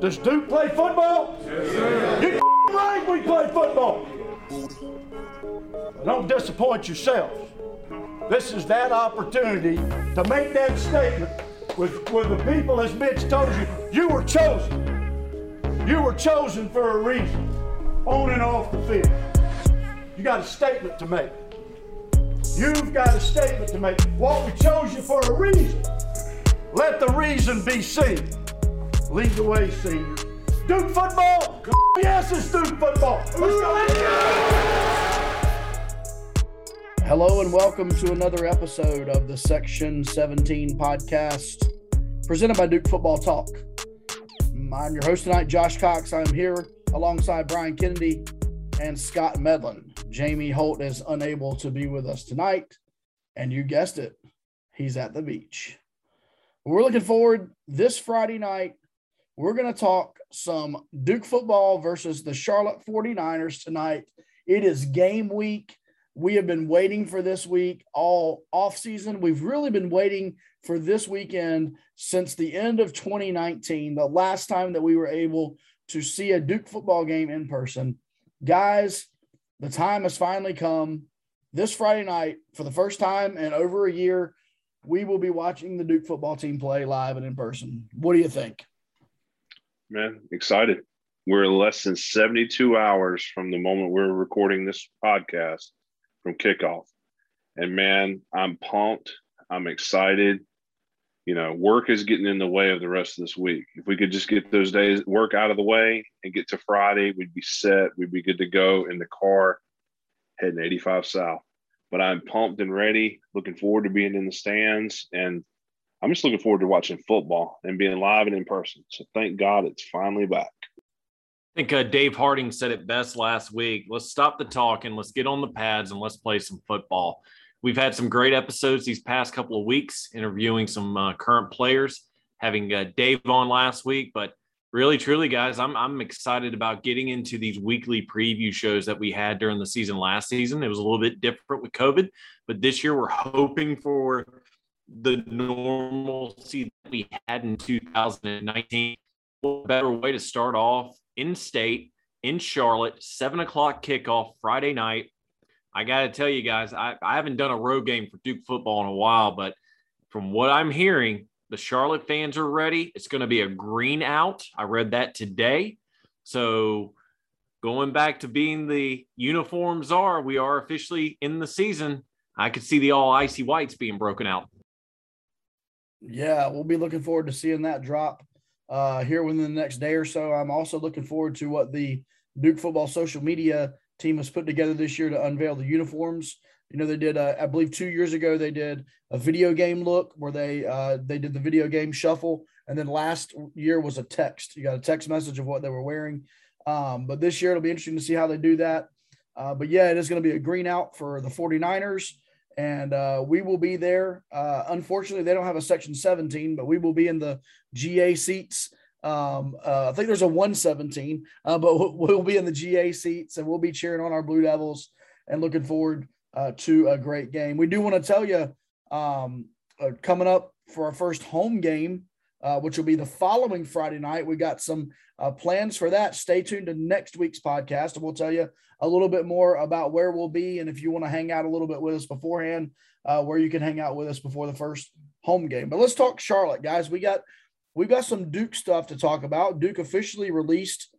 Does Duke play football? Yes, sir. You right we play football. Don't disappoint yourselves. This is that opportunity to make that statement with, with the people, as Mitch told you, you were chosen. You were chosen for a reason, on and off the field. You got a statement to make. You've got a statement to make. What we chose you for a reason. Let the reason be seen. Lead the way, seniors. Duke football? Yes, it's Duke football. Let's go! Hello and welcome to another episode of the Section 17 podcast presented by Duke Football Talk. I'm your host tonight, Josh Cox. I'm here alongside Brian Kennedy and Scott Medlin. Jamie Holt is unable to be with us tonight, and you guessed it, he's at the beach. We're looking forward this Friday night. We're going to talk some Duke football versus the Charlotte 49ers tonight. It is game week. We have been waiting for this week all off season. We've really been waiting for this weekend since the end of 2019, the last time that we were able to see a Duke football game in person. Guys, the time has finally come. This Friday night, for the first time in over a year, we will be watching the Duke football team play live and in person. What do you think? Man, excited. We're less than 72 hours from the moment we're recording this podcast from kickoff. And man, I'm pumped. I'm excited. You know, work is getting in the way of the rest of this week. If we could just get those days work out of the way and get to Friday, we'd be set. We'd be good to go in the car heading 85 South. But I'm pumped and ready, looking forward to being in the stands. And I'm just looking forward to watching football and being live and in person. So thank God it's finally back. I think uh, Dave Harding said it best last week. Let's stop the talking. Let's get on the pads and let's play some football. We've had some great episodes these past couple of weeks, interviewing some uh, current players, having uh, Dave on last week. But really, truly, guys, I'm, I'm excited about getting into these weekly preview shows that we had during the season last season. It was a little bit different with COVID, but this year we're hoping for the normalcy that we had in 2019. What better way to start off in state in Charlotte, seven o'clock kickoff Friday night. I got to tell you guys, I, I haven't done a road game for Duke football in a while, but from what I'm hearing, the Charlotte fans are ready. It's going to be a green out. I read that today. So going back to being the uniforms are, we are officially in the season. I could see the all icy whites being broken out. Yeah, we'll be looking forward to seeing that drop uh, here within the next day or so. I'm also looking forward to what the Duke football social media team has put together this year to unveil the uniforms. You know, they did, uh, I believe, two years ago they did a video game look where they uh, they did the video game shuffle, and then last year was a text. You got a text message of what they were wearing. Um, but this year it'll be interesting to see how they do that. Uh, but yeah, it is going to be a green out for the 49ers and uh, we will be there. Uh, unfortunately, they don't have a section 17, but we will be in the GA seats. Um, uh, I think there's a 117, uh, but we'll, be in the GA seats and we'll be cheering on our Blue Devils and looking forward uh, to a great game. We do want to tell you um, uh, coming up for our first home game, which will be the following Friday night. We got some plans for that. Stay tuned to next week's podcast, and we'll tell you a little bit more about where we'll be and if you want to hang out a little bit with us beforehand, uh, where you can hang out with us before the first home game. But let's talk Charlotte, guys. We got we've got some Duke stuff to talk about. Duke officially released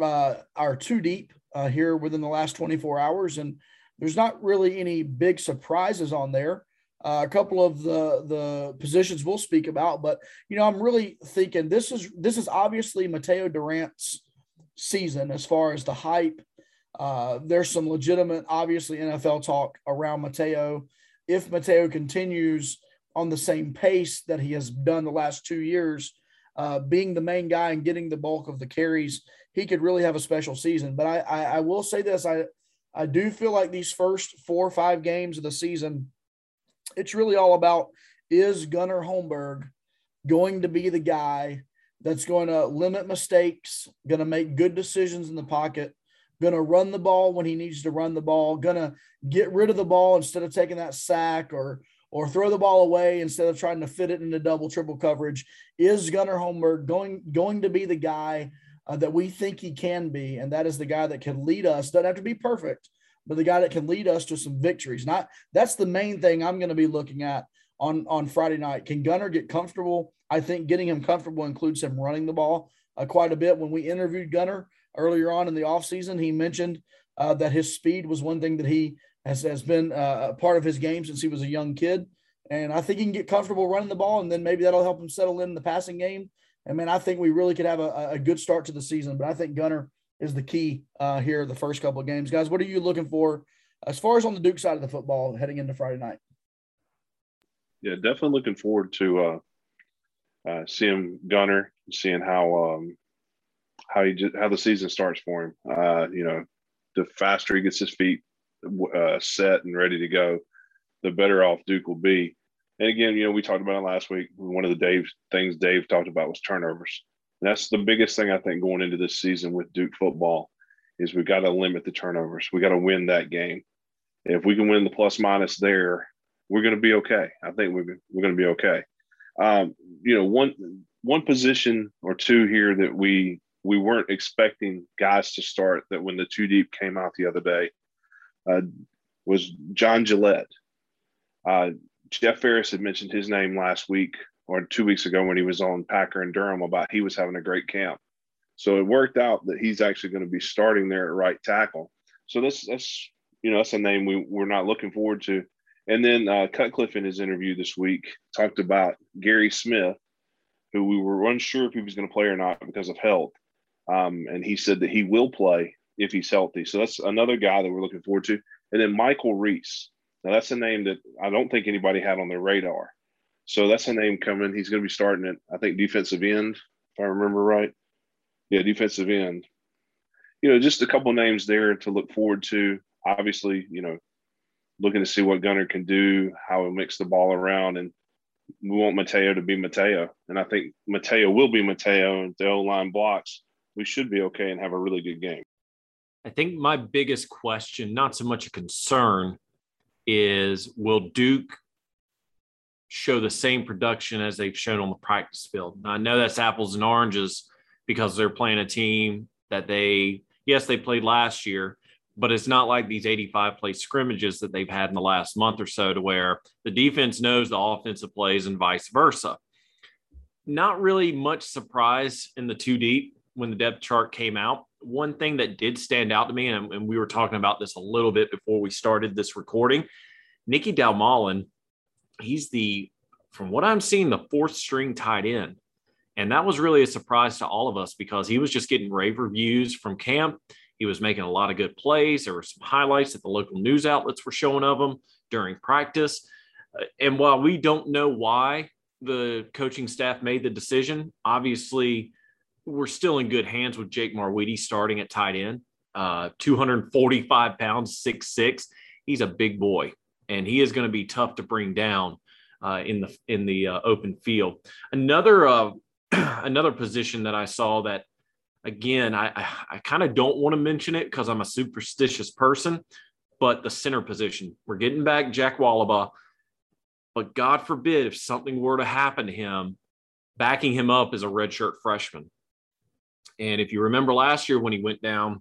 uh, our two deep uh, here within the last 24 hours, and there's not really any big surprises on there. Uh, a couple of the the positions we'll speak about, but you know, I'm really thinking this is this is obviously Mateo Durant's season as far as the hype uh, there's some legitimate, obviously, NFL talk around Mateo. If Mateo continues on the same pace that he has done the last two years, uh, being the main guy and getting the bulk of the carries, he could really have a special season. But I, I, I will say this: I, I do feel like these first four or five games of the season, it's really all about is Gunnar Holmberg going to be the guy that's going to limit mistakes, going to make good decisions in the pocket, going to run the ball when he needs to run the ball, going to get rid of the ball instead of taking that sack or or throw the ball away instead of trying to fit it into double triple coverage. Is Gunnar Holmberg going going to be the guy uh, that we think he can be, and that is the guy that can lead us. Doesn't have to be perfect, but the guy that can lead us to some victories. Not that's the main thing I'm going to be looking at on on Friday night. Can Gunnar get comfortable? I think getting him comfortable includes him running the ball uh, quite a bit. When we interviewed Gunnar earlier on in the offseason, he mentioned uh, that his speed was one thing that he has, has been uh, a part of his game since he was a young kid. And I think he can get comfortable running the ball, and then maybe that'll help him settle in the passing game. And man, I think we really could have a, a good start to the season. But I think Gunnar is the key uh, here the first couple of games. Guys, what are you looking for as far as on the Duke side of the football heading into Friday night? Yeah, definitely looking forward to uh, uh, seeing Gunnar, seeing how um, how he just, how the season starts for him. Uh, you know, the faster he gets his feet uh, set and ready to go, the better off Duke will be. And again, you know, we talked about it last week. One of the Dave things Dave talked about was turnovers. And that's the biggest thing I think going into this season with Duke football is we've got to limit the turnovers. We got to win that game. If we can win the plus minus there, we're going to be okay. I think we're, we're going to be okay. Um, you know, one one position or two here that we we weren't expecting guys to start that when the two deep came out the other day uh, was John Gillette. Uh, Jeff Ferris had mentioned his name last week or two weeks ago when he was on Packer and Durham about he was having a great camp. So it worked out that he's actually going to be starting there at right tackle. So that's that's you know that's a name we we're not looking forward to. And then uh, Cutcliffe in his interview this week talked about Gary Smith, who we were unsure if he was going to play or not because of health. Um, and he said that he will play if he's healthy. So that's another guy that we're looking forward to. And then Michael Reese. Now that's a name that I don't think anybody had on their radar. So that's a name coming. He's going to be starting at I think defensive end, if I remember right. Yeah, defensive end. You know, just a couple names there to look forward to. Obviously, you know, looking to see what Gunnar can do, how he mix the ball around, and we want Mateo to be Mateo. And I think Mateo will be Mateo, and the O line blocks. We should be okay and have a really good game. I think my biggest question, not so much a concern, is will Duke show the same production as they've shown on the practice field? Now, I know that's apples and oranges because they're playing a team that they, yes, they played last year, but it's not like these 85 play scrimmages that they've had in the last month or so to where the defense knows the offensive plays and vice versa. Not really much surprise in the two deep when the depth chart came out one thing that did stand out to me, and, and we were talking about this a little bit before we started this recording, Nikki Dalmolin, he's the, from what I'm seeing, the fourth string tight end. And that was really a surprise to all of us because he was just getting rave reviews from camp. He was making a lot of good plays. There were some highlights that the local news outlets were showing of him during practice. Uh, and while we don't know why the coaching staff made the decision, obviously we're still in good hands with Jake Marwede starting at tight end. Uh, 245 pounds, six six. He's a big boy, and he is going to be tough to bring down uh, in the in the uh, open field. Another uh, another position that I saw that again I I, I kind of don't want to mention it because I'm a superstitious person, but the center position. We're getting back Jack Wohlabaugh, but God forbid if something were to happen to him, backing him up is a redshirt freshman. And if you remember last year when he went down,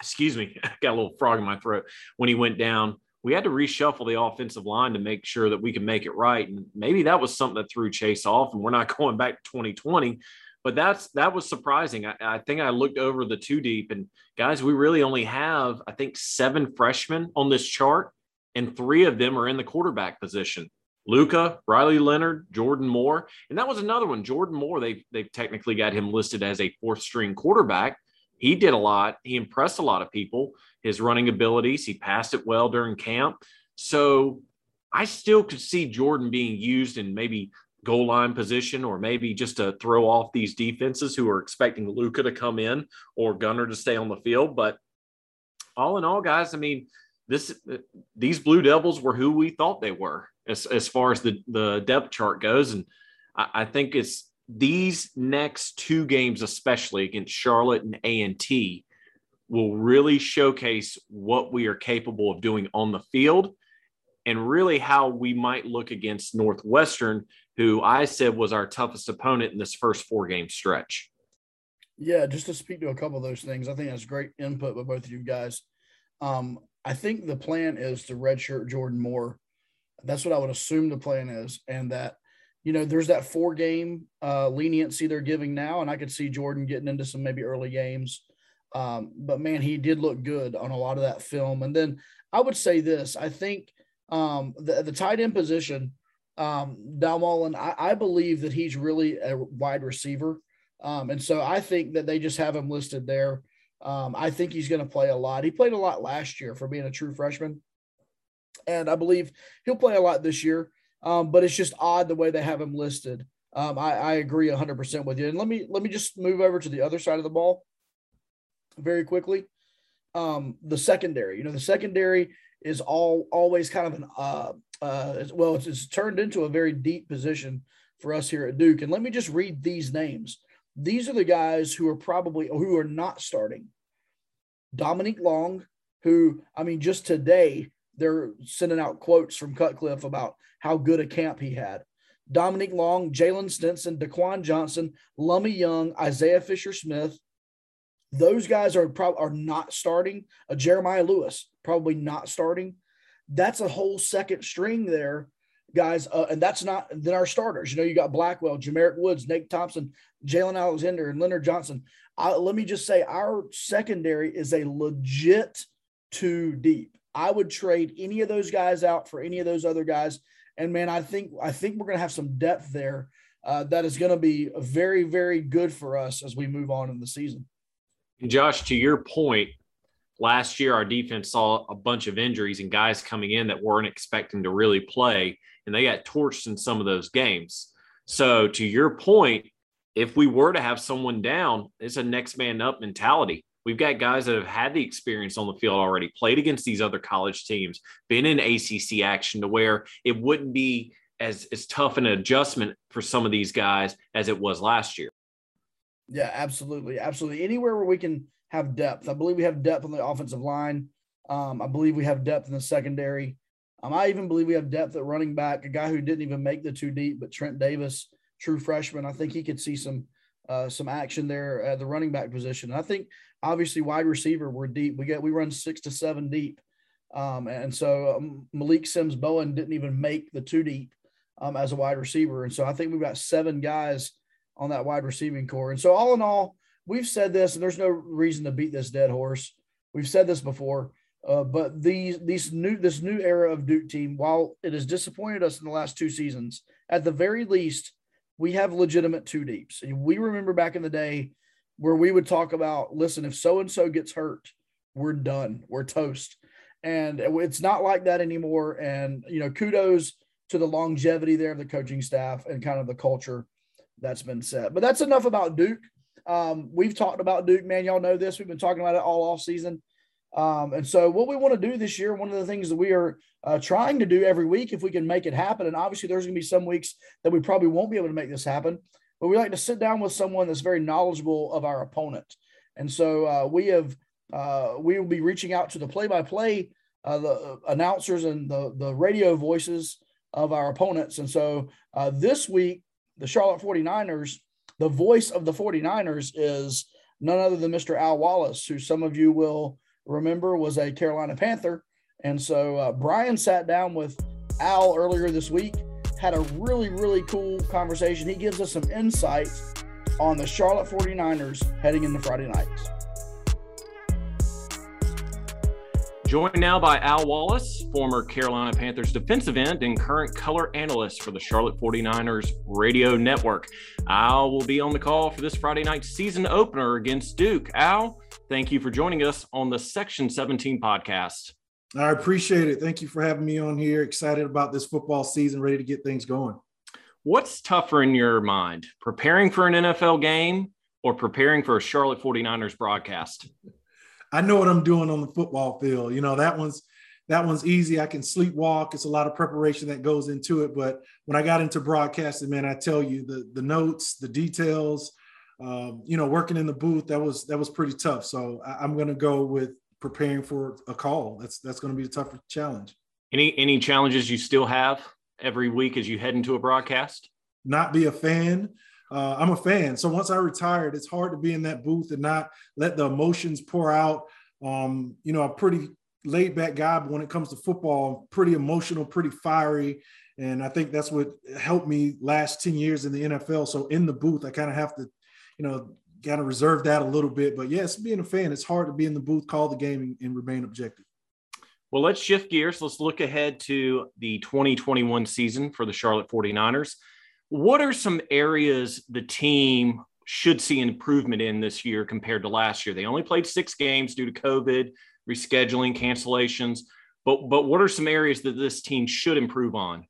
excuse me, got a little frog in my throat. When he went down, we had to reshuffle the offensive line to make sure that we could make it right. And maybe that was something that threw Chase off, and we're not going back to 2020. But that's that was surprising. I, I think I looked over the two deep, and guys, we really only have I think seven freshmen on this chart, and three of them are in the quarterback position. Luca, Riley Leonard, Jordan Moore, and that was another one. Jordan Moore, they've they've technically got him listed as a fourth string quarterback. He did a lot. He impressed a lot of people. His running abilities, he passed it well during camp. So I still could see Jordan being used in maybe goal line position or maybe just to throw off these defenses who are expecting Luca to come in or Gunnar to stay on the field. But all in all, guys, I mean, this these Blue Devils were who we thought they were as, as far as the, the depth chart goes. And I, I think it's these next two games, especially against Charlotte and A&T, will really showcase what we are capable of doing on the field and really how we might look against Northwestern, who I said was our toughest opponent in this first four game stretch. Yeah, just to speak to a couple of those things, I think that's great input by both of you guys. Um, I think the plan is to redshirt Jordan Moore. That's what I would assume the plan is, and that you know there's that four game uh, leniency they're giving now, and I could see Jordan getting into some maybe early games. Um, but man, he did look good on a lot of that film. And then I would say this: I think um, the the tight end position, um, Dalmolin, I, I believe that he's really a wide receiver. Um, and so I think that they just have him listed there. Um, I think he's going to play a lot. He played a lot last year for being a true freshman. And I believe he'll play a lot this year. Um, but it's just odd the way they have him listed. Um, I, I, agree 100% with you. And let me let me just move over to the other side of the ball very quickly. Um, the secondary, you know, the secondary is all always kind of an uh, uh, well, it's, it's turned into a very deep position for us here at Duke. And let me just read these names. These are the guys who are probably who are not starting. Dominique Long, who I mean, just today they're sending out quotes from Cutcliffe about how good a camp he had. Dominique Long, Jalen Stinson, Daquan Johnson, Lummie Young, Isaiah Fisher Smith. Those guys are probably are not starting. Uh, Jeremiah Lewis probably not starting. That's a whole second string there guys, uh, and that's not then our starters. You know, you got Blackwell, Jamerick Woods, Nate Thompson, Jalen Alexander, and Leonard Johnson. I, let me just say, our secondary is a legit two deep. I would trade any of those guys out for any of those other guys. And man, I think I think we're going to have some depth there uh, that is going to be very very good for us as we move on in the season. Josh, to your point, last year our defense saw a bunch of injuries and guys coming in that weren't expecting to really play and they got torched in some of those games so to your point if we were to have someone down it's a next man up mentality we've got guys that have had the experience on the field already played against these other college teams been in acc action to where it wouldn't be as, as tough an adjustment for some of these guys as it was last year yeah absolutely absolutely anywhere where we can have depth. I believe we have depth on the offensive line. Um, I believe we have depth in the secondary. Um, I even believe we have depth at running back, a guy who didn't even make the two deep, but Trent Davis, true freshman. I think he could see some uh, some action there at the running back position. I think obviously wide receiver, we're deep. We get we run six to seven deep. Um, and so um, Malik Sims Bowen didn't even make the two deep um, as a wide receiver. And so I think we've got seven guys on that wide receiving core. And so all in all, we've said this, and there's no reason to beat this dead horse. We've said this before, uh, but these these new this new era of Duke team, while it has disappointed us in the last two seasons, at the very least, we have legitimate two deeps. We remember back in the day where we would talk about, listen, if so and so gets hurt, we're done, we're toast, and it's not like that anymore. And you know, kudos to the longevity there of the coaching staff and kind of the culture that's been set. But that's enough about Duke. Um, we've talked about Duke, man. Y'all know this. We've been talking about it all off season. Um, and so, what we want to do this year, one of the things that we are uh, trying to do every week, if we can make it happen, and obviously there's going to be some weeks that we probably won't be able to make this happen, but we like to sit down with someone that's very knowledgeable of our opponent. And so, uh, we have uh, we will be reaching out to the play-by-play uh, the announcers and the the radio voices of our opponents. And so, uh, this week, the Charlotte 49ers the voice of the 49ers is none other than Mr. Al Wallace, who some of you will remember was a Carolina Panther. And so uh, Brian sat down with Al earlier this week, had a really, really cool conversation. He gives us some insights on the Charlotte 49ers heading into Friday nights. Joined now by Al Wallace, former Carolina Panthers defensive end and current color analyst for the Charlotte 49ers radio network. Al will be on the call for this Friday night season opener against Duke. Al, thank you for joining us on the Section 17 podcast. I appreciate it. Thank you for having me on here. Excited about this football season, ready to get things going. What's tougher in your mind, preparing for an NFL game or preparing for a Charlotte 49ers broadcast? I know what I'm doing on the football field. You know, that one's that one's easy. I can sleepwalk. It's a lot of preparation that goes into it. But when I got into broadcasting, man, I tell you the the notes, the details, um, you know, working in the booth, that was that was pretty tough. So I, I'm going to go with preparing for a call. That's that's going to be a tougher challenge. Any any challenges you still have every week as you head into a broadcast? Not be a fan. Uh, I'm a fan. So once I retired, it's hard to be in that booth and not let the emotions pour out. Um, you know, I'm pretty laid back guy, but when it comes to football, pretty emotional, pretty fiery. And I think that's what helped me last 10 years in the NFL. So in the booth, I kind of have to, you know, kind of reserve that a little bit. But yes, being a fan, it's hard to be in the booth, call the game, and, and remain objective. Well, let's shift gears. Let's look ahead to the 2021 season for the Charlotte 49ers. What are some areas the team should see improvement in this year compared to last year? They only played six games due to COVID, rescheduling, cancellations. But but what are some areas that this team should improve on?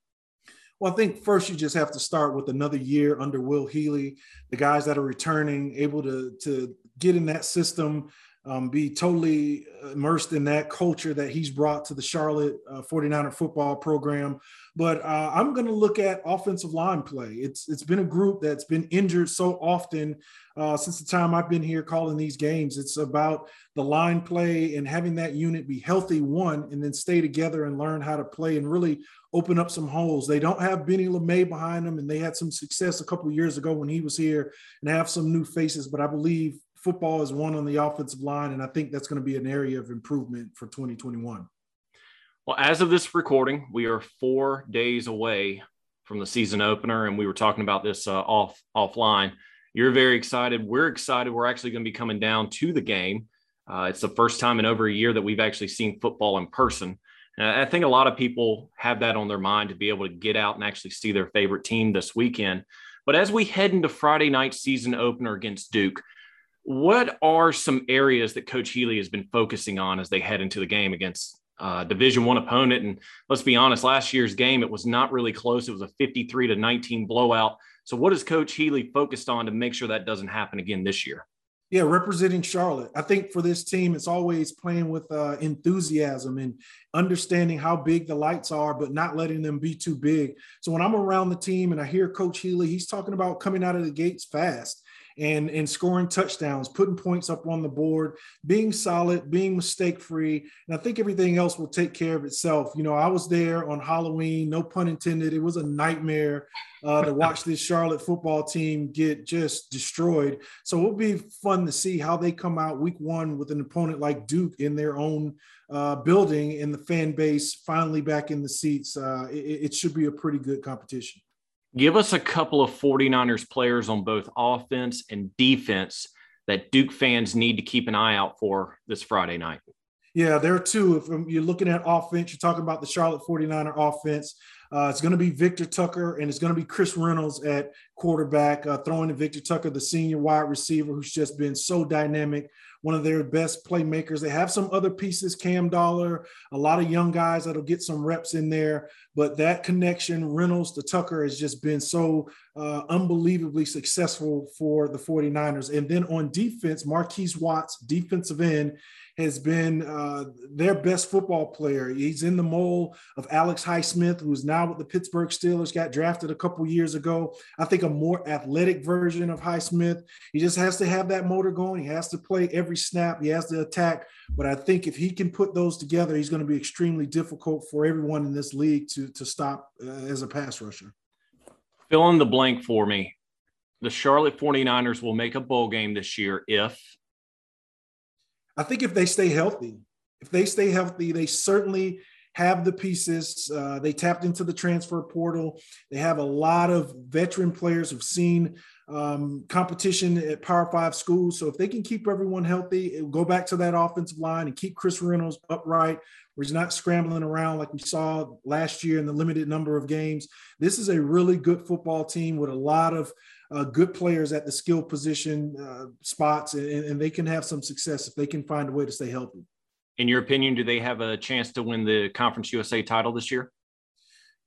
Well, I think first you just have to start with another year under Will Healy, the guys that are returning, able to to get in that system, um, be totally immersed in that culture that he's brought to the Charlotte uh, 49er football program. But uh, I'm going to look at offensive line play. It's it's been a group that's been injured so often uh, since the time I've been here calling these games. It's about the line play and having that unit be healthy, one, and then stay together and learn how to play and really open up some holes. They don't have Benny LeMay behind them, and they had some success a couple years ago when he was here and have some new faces. But I believe football is one on the offensive line, and I think that's going to be an area of improvement for 2021. Well, as of this recording, we are four days away from the season opener, and we were talking about this uh, off offline. You're very excited. We're excited. We're actually going to be coming down to the game. Uh, it's the first time in over a year that we've actually seen football in person. And I think a lot of people have that on their mind to be able to get out and actually see their favorite team this weekend. But as we head into Friday night season opener against Duke, what are some areas that Coach Healy has been focusing on as they head into the game against uh, Division One opponent? And let's be honest, last year's game it was not really close. It was a 53 to 19 blowout. So, what is Coach Healy focused on to make sure that doesn't happen again this year? Yeah, representing Charlotte. I think for this team, it's always playing with uh, enthusiasm and understanding how big the lights are, but not letting them be too big. So when I'm around the team and I hear Coach Healy, he's talking about coming out of the gates fast and and scoring touchdowns, putting points up on the board, being solid, being mistake free, and I think everything else will take care of itself. You know, I was there on Halloween, no pun intended. It was a nightmare uh, to watch this Charlotte football team get just destroyed. So it'll be fun to see how they come out week one with an opponent like Duke in their own uh, building and the fan base finally back in the seats. Uh, it, it should be a pretty good competition. Give us a couple of 49ers players on both offense and defense that Duke fans need to keep an eye out for this Friday night. Yeah, there are two. If you're looking at offense, you're talking about the Charlotte 49er offense. Uh, it's going to be Victor Tucker and it's going to be Chris Reynolds at quarterback, uh, throwing to Victor Tucker, the senior wide receiver, who's just been so dynamic, one of their best playmakers. They have some other pieces, Cam Dollar, a lot of young guys that'll get some reps in there. But that connection, Reynolds to Tucker, has just been so uh, unbelievably successful for the 49ers. And then on defense, Markees Watts, defensive end, has been uh, their best football player. He's in the mold of Alex Highsmith, who's now with the Pittsburgh Steelers, got drafted a couple years ago. I think a more athletic version of Highsmith. He just has to have that motor going. He has to play every snap. He has to attack. But I think if he can put those together, he's going to be extremely difficult for everyone in this league to, to stop uh, as a pass rusher. Fill in the blank for me. The Charlotte 49ers will make a bowl game this year if I think if they stay healthy, if they stay healthy, they certainly have the pieces. Uh, they tapped into the transfer portal. They have a lot of veteran players who've seen um, competition at Power Five schools. So if they can keep everyone healthy, go back to that offensive line and keep Chris Reynolds upright, where he's not scrambling around like we saw last year in the limited number of games. This is a really good football team with a lot of uh, good players at the skill position uh, spots, and, and they can have some success if they can find a way to stay healthy. In your opinion, do they have a chance to win the Conference USA title this year?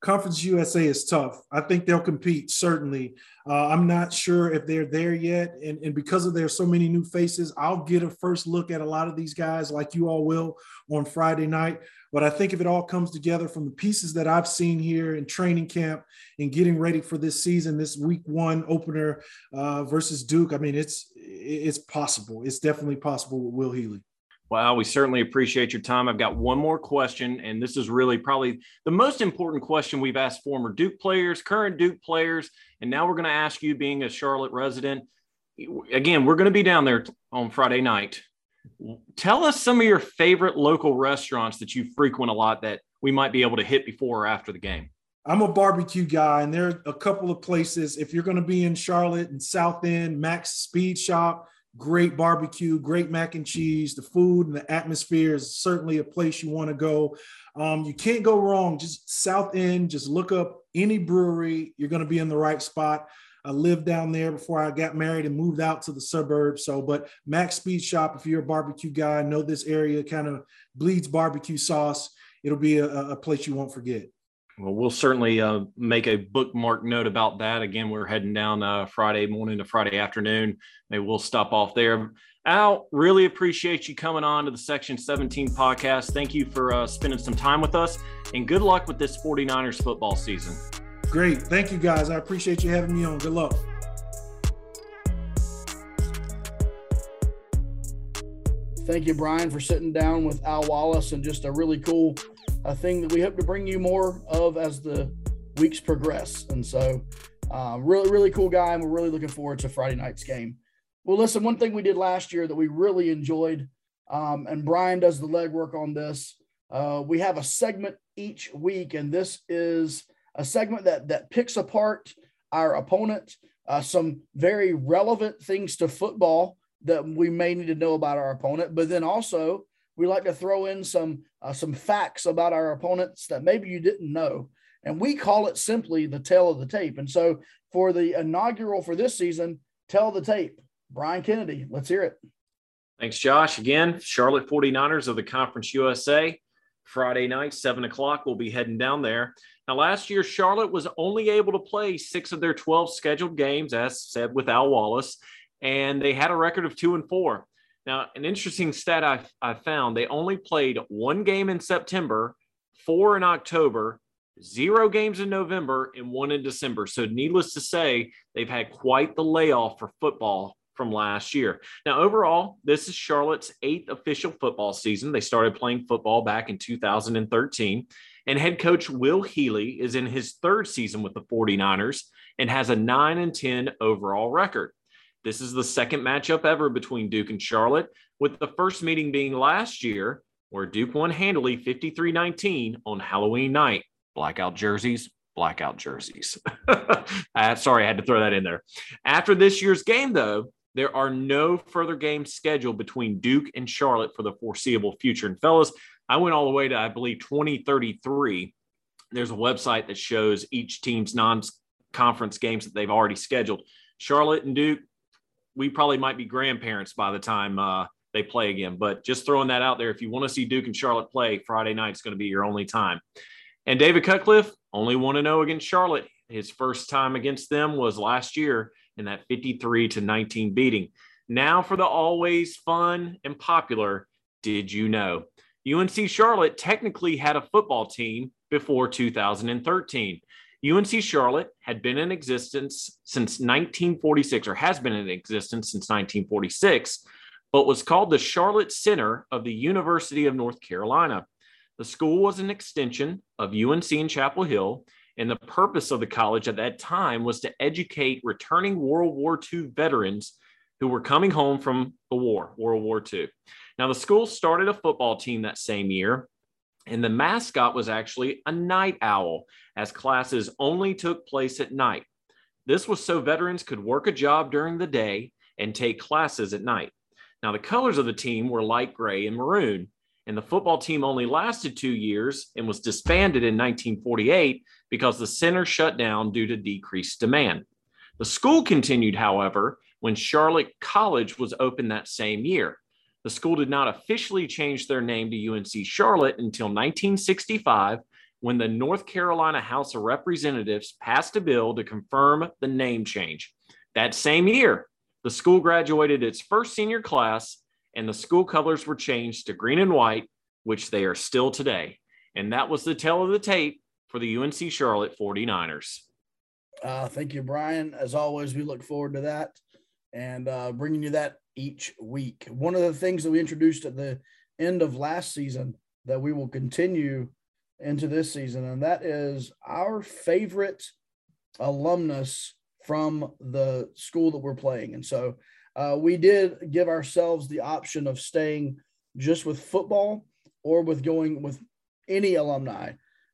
Conference USA is tough. I think they'll compete, certainly. Uh, I'm not sure if they're there yet. And, and because of there's so many new faces, I'll get a first look at a lot of these guys like you all will on Friday night. But I think if it all comes together from the pieces that I've seen here in training camp and getting ready for this season, this week one opener uh, versus Duke, I mean, it's it's possible. It's definitely possible with Will Healy. Well, we certainly appreciate your time. I've got one more question, and this is really probably the most important question we've asked former Duke players, current Duke players, and now we're going to ask you, being a Charlotte resident. Again, we're going to be down there on Friday night. Tell us some of your favorite local restaurants that you frequent a lot that we might be able to hit before or after the game. I'm a barbecue guy, and there are a couple of places. If you're going to be in Charlotte and South End, Mac's Speed Shop, great barbecue, great mac and cheese. The food and the atmosphere is certainly a place you want to go. Um, you can't go wrong. Just South End, just look up any brewery. You're going to be in the right spot. I lived down there before I got married and moved out to the suburbs. So, but Mac's Speed Shop, if you're a barbecue guy, know this area kind of bleeds barbecue sauce. It'll be a, a place you won't forget. Well, we'll certainly uh, make a bookmark note about that. Again, we're heading down uh, Friday morning to Friday afternoon. Maybe we'll stop off there. Al, really appreciate you coming on to the Section 17 podcast. Thank you for uh, spending some time with us, and good luck with this 49ers football season. Great. Thank you, guys. I appreciate you having me on. Good luck. Thank you, Brian, for sitting down with Al Wallace and just a really cool a thing that we hope to bring you more of as the weeks progress. And so, uh, really, really cool guy, and we're really looking forward to Friday night's game. Well, listen, one thing we did last year that we really enjoyed, um, and Brian does the legwork on this. Uh, we have a segment each week, and this is a segment that that picks apart our opponent, uh, some very relevant things to football that we may need to know about our opponent, but then also we like to throw in some uh, some facts about our opponents that maybe you didn't know, and we call it simply the tale of the tape. And so, for the inaugural for this season, tell the tape. Brian Kennedy, let's hear it. Thanks, Josh. Again, Charlotte 49ers of the Conference USA. Friday night, seven o'clock. We'll be heading down there. Now, last year, Charlotte was only able to play six of their 12 scheduled games, as said with Al Wallace, and they had a record of two and four. Now, an interesting stat I, I found they only played one game in September, four in October, zero games in November, and one in December. So, needless to say, they've had quite the layoff for football from last year. Now, overall, this is Charlotte's eighth official football season. They started playing football back in 2013. And head coach Will Healy is in his third season with the 49ers and has a 9 and 10 overall record. This is the second matchup ever between Duke and Charlotte, with the first meeting being last year, where Duke won handily 53 19 on Halloween night. Blackout jerseys, blackout jerseys. uh, sorry, I had to throw that in there. After this year's game, though, there are no further games scheduled between Duke and Charlotte for the foreseeable future. And fellas, I went all the way to, I believe, 2033. There's a website that shows each team's non conference games that they've already scheduled. Charlotte and Duke, we probably might be grandparents by the time uh, they play again. But just throwing that out there, if you want to see Duke and Charlotte play, Friday night it's going to be your only time. And David Cutcliffe only want to know against Charlotte. His first time against them was last year in that 53 to 19 beating. Now for the always fun and popular. Did you know? UNC Charlotte technically had a football team before 2013. UNC Charlotte had been in existence since 1946, or has been in existence since 1946, but was called the Charlotte Center of the University of North Carolina. The school was an extension of UNC in Chapel Hill, and the purpose of the college at that time was to educate returning World War II veterans who were coming home from the war, World War II. Now, the school started a football team that same year, and the mascot was actually a night owl, as classes only took place at night. This was so veterans could work a job during the day and take classes at night. Now, the colors of the team were light gray and maroon, and the football team only lasted two years and was disbanded in 1948 because the center shut down due to decreased demand. The school continued, however, when Charlotte College was opened that same year. The school did not officially change their name to UNC Charlotte until 1965 when the North Carolina House of Representatives passed a bill to confirm the name change. That same year, the school graduated its first senior class and the school colors were changed to green and white, which they are still today. And that was the tale of the tape for the UNC Charlotte 49ers. Uh, thank you, Brian. As always, we look forward to that and uh, bringing you that each week. One of the things that we introduced at the end of last season that we will continue into this season, and that is our favorite alumnus from the school that we're playing. And so uh, we did give ourselves the option of staying just with football or with going with any alumni.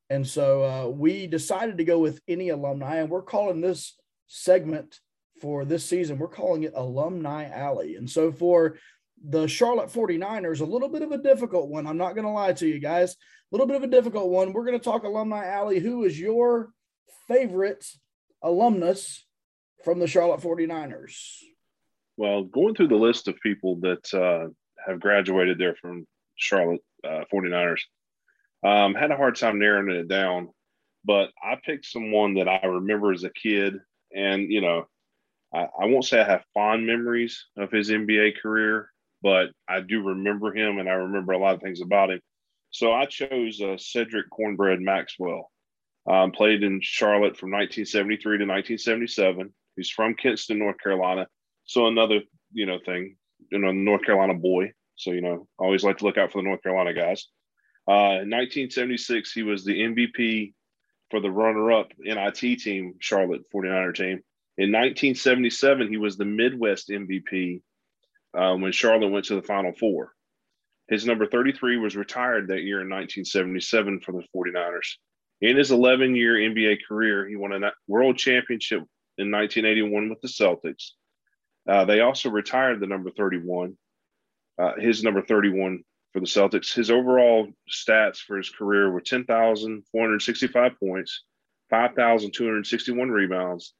And so uh, we decided to go with any alumni, and we're calling this segment for this season, we're calling it Alumni Alley. And so for the Charlotte 49ers, a little bit of a difficult one. I'm not going to lie to you guys. A little bit of a difficult one. We're going to talk Alumni Alley. Who is your favorite alumnus from the Charlotte 49ers? Well, going through the list of people that uh, have graduated there from Charlotte uh, 49ers, um, had a hard time narrowing it down, but I picked someone that I remember as a kid. And, you know, I, I won't say I have fond memories of his NBA career, but I do remember him and I remember a lot of things about him. So I chose uh, Cedric Cornbread Maxwell. Um, played in Charlotte from 1973 to 1977. He's from Kinston, North Carolina. So another, you know, thing, you know, North Carolina boy. So, you know, always like to look out for the North Carolina guys. Uh, in 1976, he was the MVP for the runner-up NIT team, Charlotte 49er team. In 1977, he was the Midwest MVP uh, when Charlotte went to the Final Four. His number 33 was retired that year in 1977 for the 49ers. In his 11 year NBA career, he won a world championship in 1981 with the Celtics. Uh, they also retired the number 31, uh, his number 31 for the Celtics. His overall stats for his career were 10,465 points, 5,261 rebounds,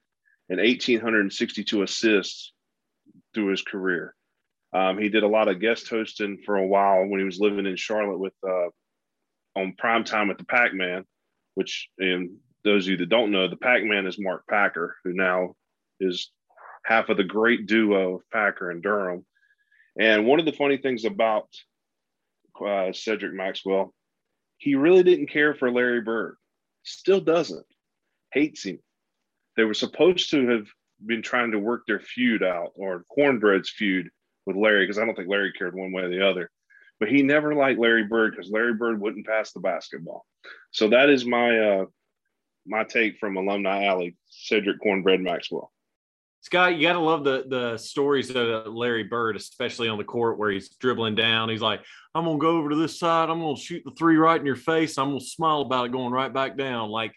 and 1,862 assists through his career. Um, he did a lot of guest hosting for a while when he was living in Charlotte with uh, on prime time with the Pac Man, which, and those of you that don't know, the Pac Man is Mark Packer, who now is half of the great duo of Packer and Durham. And one of the funny things about uh, Cedric Maxwell, he really didn't care for Larry Bird, still doesn't, hates him. They were supposed to have been trying to work their feud out or Cornbread's feud with Larry because I don't think Larry cared one way or the other. But he never liked Larry Bird because Larry Bird wouldn't pass the basketball. So that is my uh, my take from Alumni Alley, Cedric Cornbread Maxwell. Scott, you got to love the the stories of Larry Bird, especially on the court where he's dribbling down. He's like, "I'm gonna go over to this side. I'm gonna shoot the three right in your face. I'm gonna smile about it going right back down." Like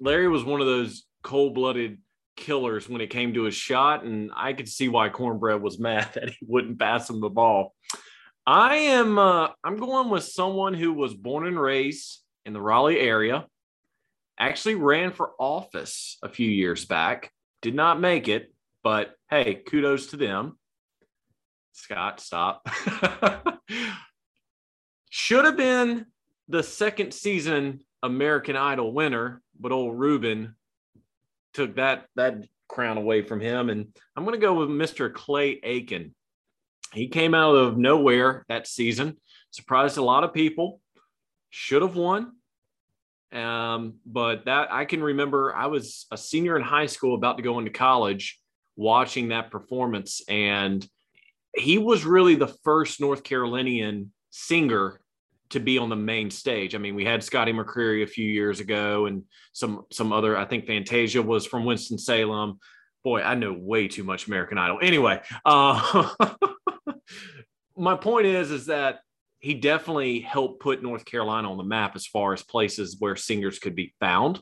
Larry was one of those cold blooded killers when it came to his shot, and I could see why Cornbread was mad that he wouldn't pass him the ball. I am uh, I'm going with someone who was born and raised in the Raleigh area. Actually ran for office a few years back. Did not make it, but hey, kudos to them. Scott, stop. Should have been the second season American Idol winner, but old Ruben took that that crown away from him. And I'm going to go with Mr. Clay Aiken. He came out of nowhere that season, surprised a lot of people. Should have won, um, but that I can remember. I was a senior in high school, about to go into college, watching that performance, and he was really the first North Carolinian singer to be on the main stage. I mean, we had Scotty McCreery a few years ago, and some some other. I think Fantasia was from Winston Salem. Boy, I know way too much American Idol. Anyway, uh, my point is is that he definitely helped put North Carolina on the map as far as places where singers could be found,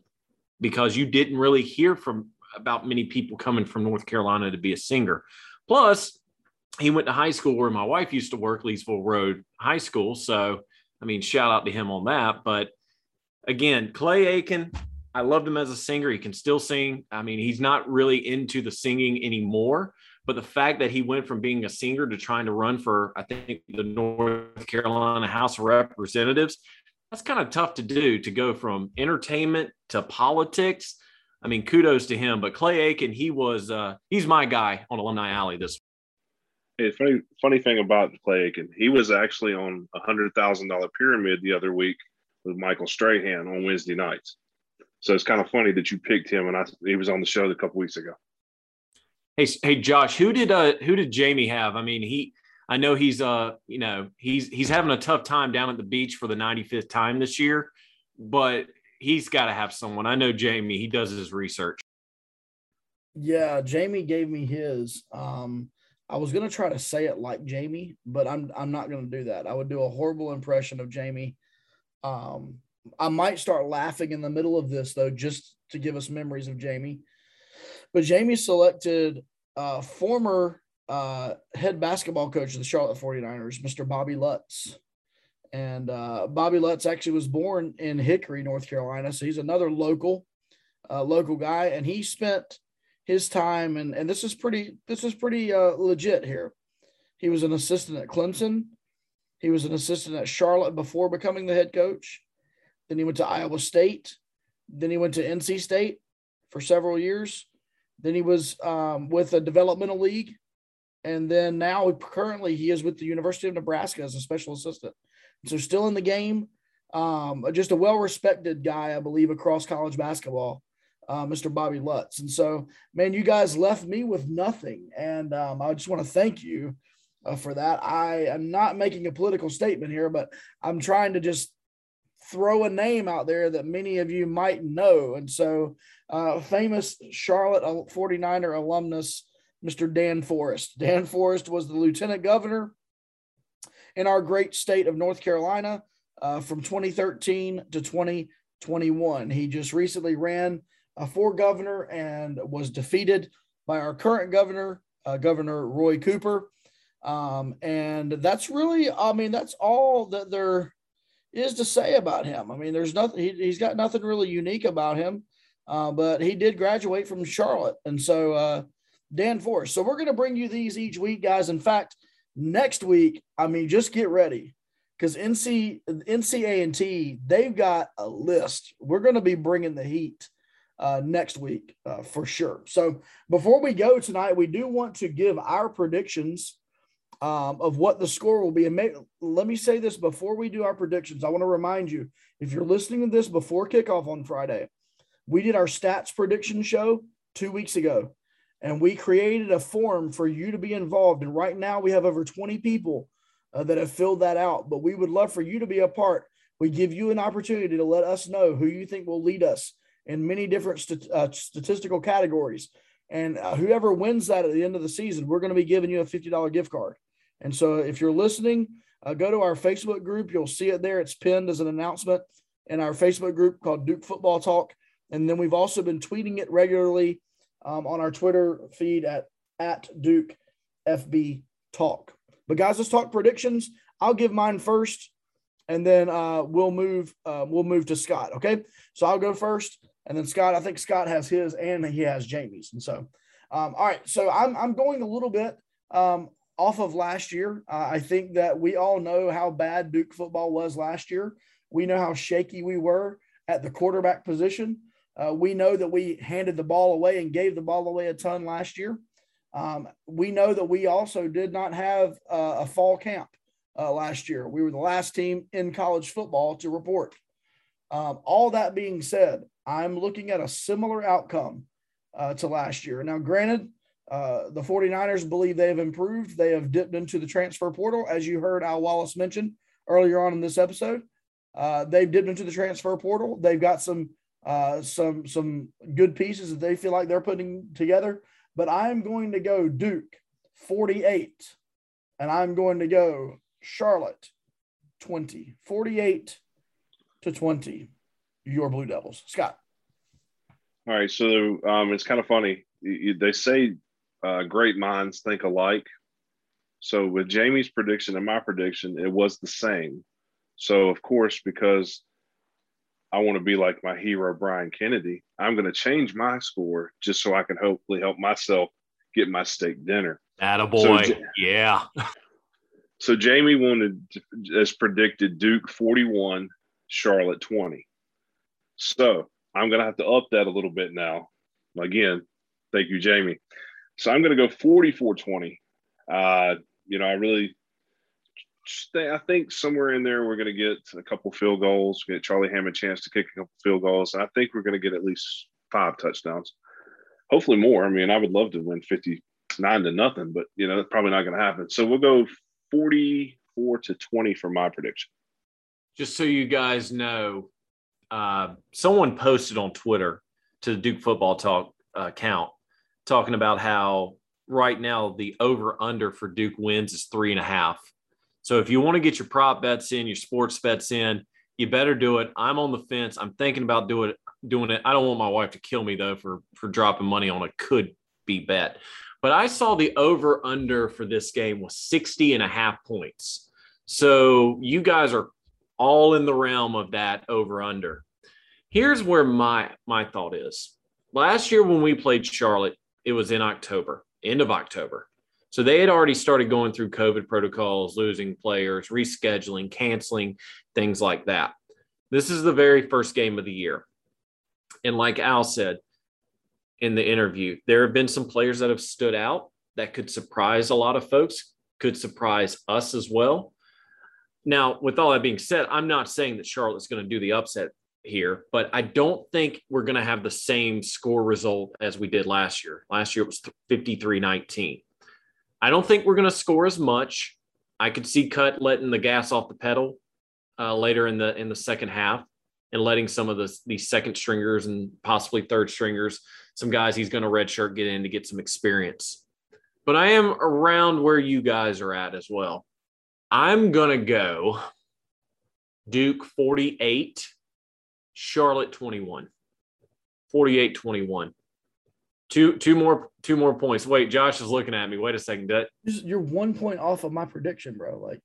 because you didn't really hear from about many people coming from North Carolina to be a singer. Plus, he went to high school where my wife used to work, Leesville Road High School. So I mean, shout out to him on that. But again, Clay Aiken, I loved him as a singer. He can still sing. I mean, he's not really into the singing anymore. But the fact that he went from being a singer to trying to run for, I think, the North Carolina House of Representatives, that's kind of tough to do to go from entertainment to politics. I mean, kudos to him. But Clay Aiken, he was, uh, he's my guy on Alumni Alley this Hey, funny funny thing about Clay and he was actually on a hundred thousand dollar pyramid the other week with Michael Strahan on Wednesday nights. So it's kind of funny that you picked him, and I he was on the show a couple weeks ago. Hey, hey, Josh, who did uh who did Jamie have? I mean, he I know he's uh you know he's he's having a tough time down at the beach for the 95th time this year, but he's got to have someone. I know Jamie, he does his research. Yeah, Jamie gave me his. Um, I was gonna try to say it like Jamie, but I'm I'm not gonna do that. I would do a horrible impression of Jamie. Um, I might start laughing in the middle of this though, just to give us memories of Jamie. But Jamie selected uh, former uh, head basketball coach of the Charlotte 49ers, Mr. Bobby Lutz. And uh, Bobby Lutz actually was born in Hickory, North Carolina. So he's another local, uh, local guy. And he spent his time, and, and this is pretty, this is pretty uh, legit here. He was an assistant at Clemson. He was an assistant at Charlotte before becoming the head coach. Then he went to Iowa State. Then he went to NC State for several years. Then he was um, with a developmental league. And then now currently he is with the University of Nebraska as a special assistant. So still in the game. Um, just a well-respected guy, I believe, across college basketball, uh, Mr. Bobby Lutz. And so, man, you guys left me with nothing. And um, I just want to thank you uh, for that. I am not making a political statement here, but I'm trying to just throw a name out there that many of you might know. And so, uh, famous Charlotte 49er alumnus, Mr. Dan Forest. Dan Forest was the lieutenant governor in our great state of North Carolina uh, from 2013 to 2021. He just recently ran uh, for governor and was defeated by our current governor, uh, Governor Roy Cooper. Um, and that's really, I mean, that's all that there is to say about him. I mean, there's nothing, he, has got nothing really unique about him, uh, but he did graduate from Charlotte. And so, uh, Dan Forest. So we're going to bring you these each week, guys. In fact, next week, I mean, just get ready because NC NCA and T they've got a list. We're going to be bringing the heat uh, next week uh, for sure. So before we go tonight, we do want to give our predictions um, of what the score will be. And may, let me say this before we do our predictions. I want to remind you if you're listening to this before kickoff on Friday, we did our stats prediction show two weeks ago, and we created a form for you to be involved. And right now, we have over 20 people uh, that have filled that out. But we would love for you to be a part. We give you an opportunity to let us know who you think will lead us in many different st- uh, statistical categories. And uh, whoever wins that at the end of the season, we're going to be giving you a $50 gift card. And so if you're listening, uh, go to our Facebook group. You'll see it there. It's pinned as an announcement in our Facebook group called Duke Football Talk. And then we've also been tweeting it regularly um, on our Twitter feed at, at Duke FB Talk. But guys, let's talk predictions. I'll give mine first, and then uh, we'll move uh, we'll move to Scott. Okay, so I'll go first, and then Scott. I think Scott has his and he has Jamie's, and so um, all right. So I'm I'm going a little bit um, off of last year. Uh, I think that we all know how bad Duke football was last year. We know how shaky we were at the quarterback position. Uh, we know that we handed the ball away and gave the ball away a ton last year. Um, we know that we also did not have uh, a fall camp uh, last year. We were the last team in college football to report. Um, all that being said, I'm looking at a similar outcome uh, to last year. Now, granted, uh, the 49ers believe they have improved. They have dipped into the transfer portal, as you heard Al Wallace mention earlier on in this episode. Uh, they've dipped into the transfer portal. They've got some uh, some some good pieces that they feel like they're putting together. But I'm going to go Duke 48, and I'm going to go Charlotte 20, 48 to 20. Your Blue Devils, Scott. All right, so um, it's kind of funny. They say uh, great minds think alike. So with Jamie's prediction and my prediction, it was the same. So of course, because I want to be like my hero Brian Kennedy, I'm going to change my score just so I can hopefully help myself get my steak dinner. Attaboy. So, yeah. so Jamie wanted, as predicted, Duke 41, Charlotte 20. So I'm going to have to up that a little bit now. Again, thank you, Jamie. So I'm going to go 44 20. Uh, you know, I really stay, I think somewhere in there we're going to get a couple field goals, get Charlie Hammond a chance to kick a couple field goals. And I think we're going to get at least five touchdowns. Hopefully more. I mean, I would love to win 59 to nothing, but you know that's probably not going to happen. So we'll go forty-four to twenty for my prediction. Just so you guys know, uh, someone posted on Twitter to the Duke Football Talk uh, account talking about how right now the over under for Duke wins is three and a half. So if you want to get your prop bets in, your sports bets in, you better do it. I'm on the fence. I'm thinking about doing it. Doing it. I don't want my wife to kill me though for for dropping money on a could be bet. But I saw the over under for this game was 60 and a half points. So you guys are all in the realm of that over under. Here's where my my thought is. Last year when we played Charlotte, it was in October, end of October. So they had already started going through COVID protocols, losing players, rescheduling, canceling, things like that. This is the very first game of the year. And like Al said in the interview, there have been some players that have stood out that could surprise a lot of folks, could surprise us as well. Now, with all that being said, I'm not saying that Charlotte's going to do the upset here, but I don't think we're going to have the same score result as we did last year. Last year it was 53 19. I don't think we're going to score as much. I could see Cut letting the gas off the pedal uh, later in the in the second half and letting some of the second stringers and possibly third stringers, some guys he's going to redshirt get in to get some experience. But I am around where you guys are at as well. I'm going to go Duke 48, Charlotte 21. 48 21. Two two more two more points. Wait, Josh is looking at me. Wait a second. You're one point off of my prediction, bro. Like,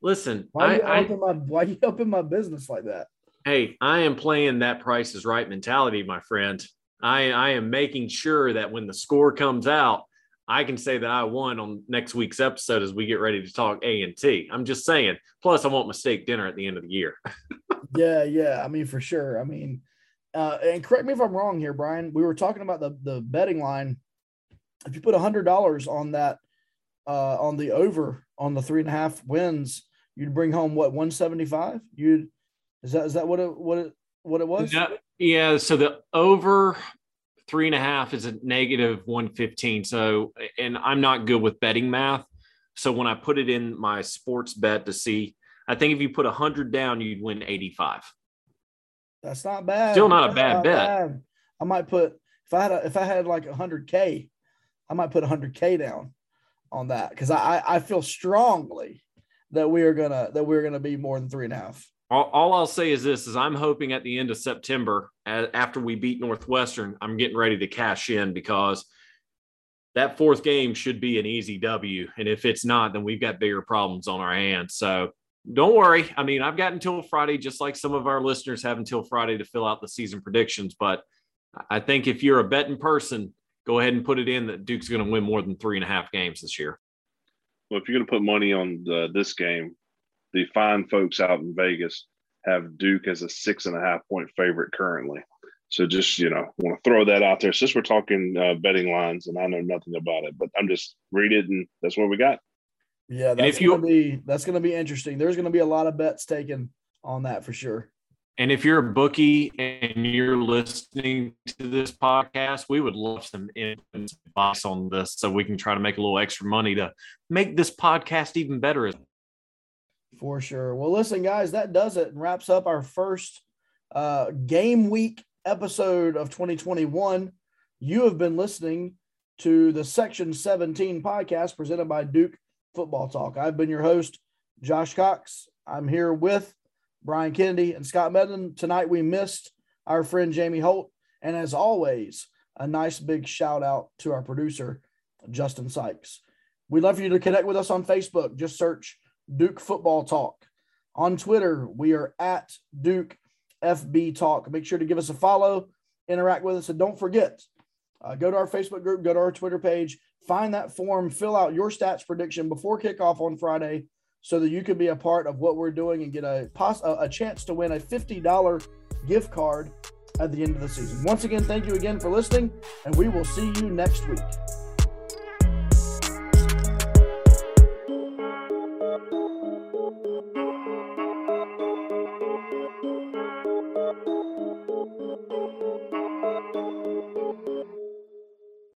listen, why I, you I, my why you in my business like that? Hey, I am playing that Price is Right mentality, my friend. I I am making sure that when the score comes out, I can say that I won on next week's episode as we get ready to talk A and T. I'm just saying. Plus, I want my steak dinner at the end of the year. yeah, yeah. I mean, for sure. I mean, uh, and correct me if I'm wrong here, Brian. We were talking about the the betting line. If you put a hundred dollars on that, uh, on the over on the three and a half wins, you'd bring home what 175. You'd is that is that what it what it what it was? No, yeah. So the over three and a half is a negative 115. So, and I'm not good with betting math. So when I put it in my sports bet to see, I think if you put a hundred down, you'd win 85. That's not bad. Still not a bad not bet. Bad. I might put if I had a, if I had like hundred K, I might put hundred K down on that because I I feel strongly that we are gonna that we're gonna be more than three and a half. All, all I'll say is this: is I'm hoping at the end of September, after we beat Northwestern, I'm getting ready to cash in because that fourth game should be an easy W, and if it's not, then we've got bigger problems on our hands. So don't worry. I mean, I've got until Friday, just like some of our listeners have until Friday to fill out the season predictions. But I think if you're a betting person, go ahead and put it in that Duke's going to win more than three and a half games this year. Well, if you're going to put money on the, this game, the fine folks out in Vegas have Duke as a six and a half point favorite currently. So just you know, want to throw that out there. Since we're talking uh, betting lines, and I know nothing about it, but I'm just read it, and that's what we got. Yeah, that's if you, gonna be that's gonna be interesting. There's gonna be a lot of bets taken on that for sure. And if you're a bookie and you're listening to this podcast, we would love some advice on this so we can try to make a little extra money to make this podcast even better. For sure. Well, listen, guys, that does it and wraps up our first uh, game week episode of 2021. You have been listening to the Section 17 podcast presented by Duke Football Talk. I've been your host, Josh Cox. I'm here with Brian Kennedy and Scott Medlin. Tonight we missed our friend Jamie Holt. And as always, a nice big shout out to our producer, Justin Sykes. We'd love for you to connect with us on Facebook. Just search Duke Football Talk. On Twitter, we are at Duke FB Talk. Make sure to give us a follow, interact with us, and don't forget, uh, go to our Facebook group, go to our Twitter page, find that form, fill out your stats prediction before kickoff on Friday so that you can be a part of what we're doing and get a, pos- a chance to win a $50 gift card at the end of the season. Once again, thank you again for listening, and we will see you next week.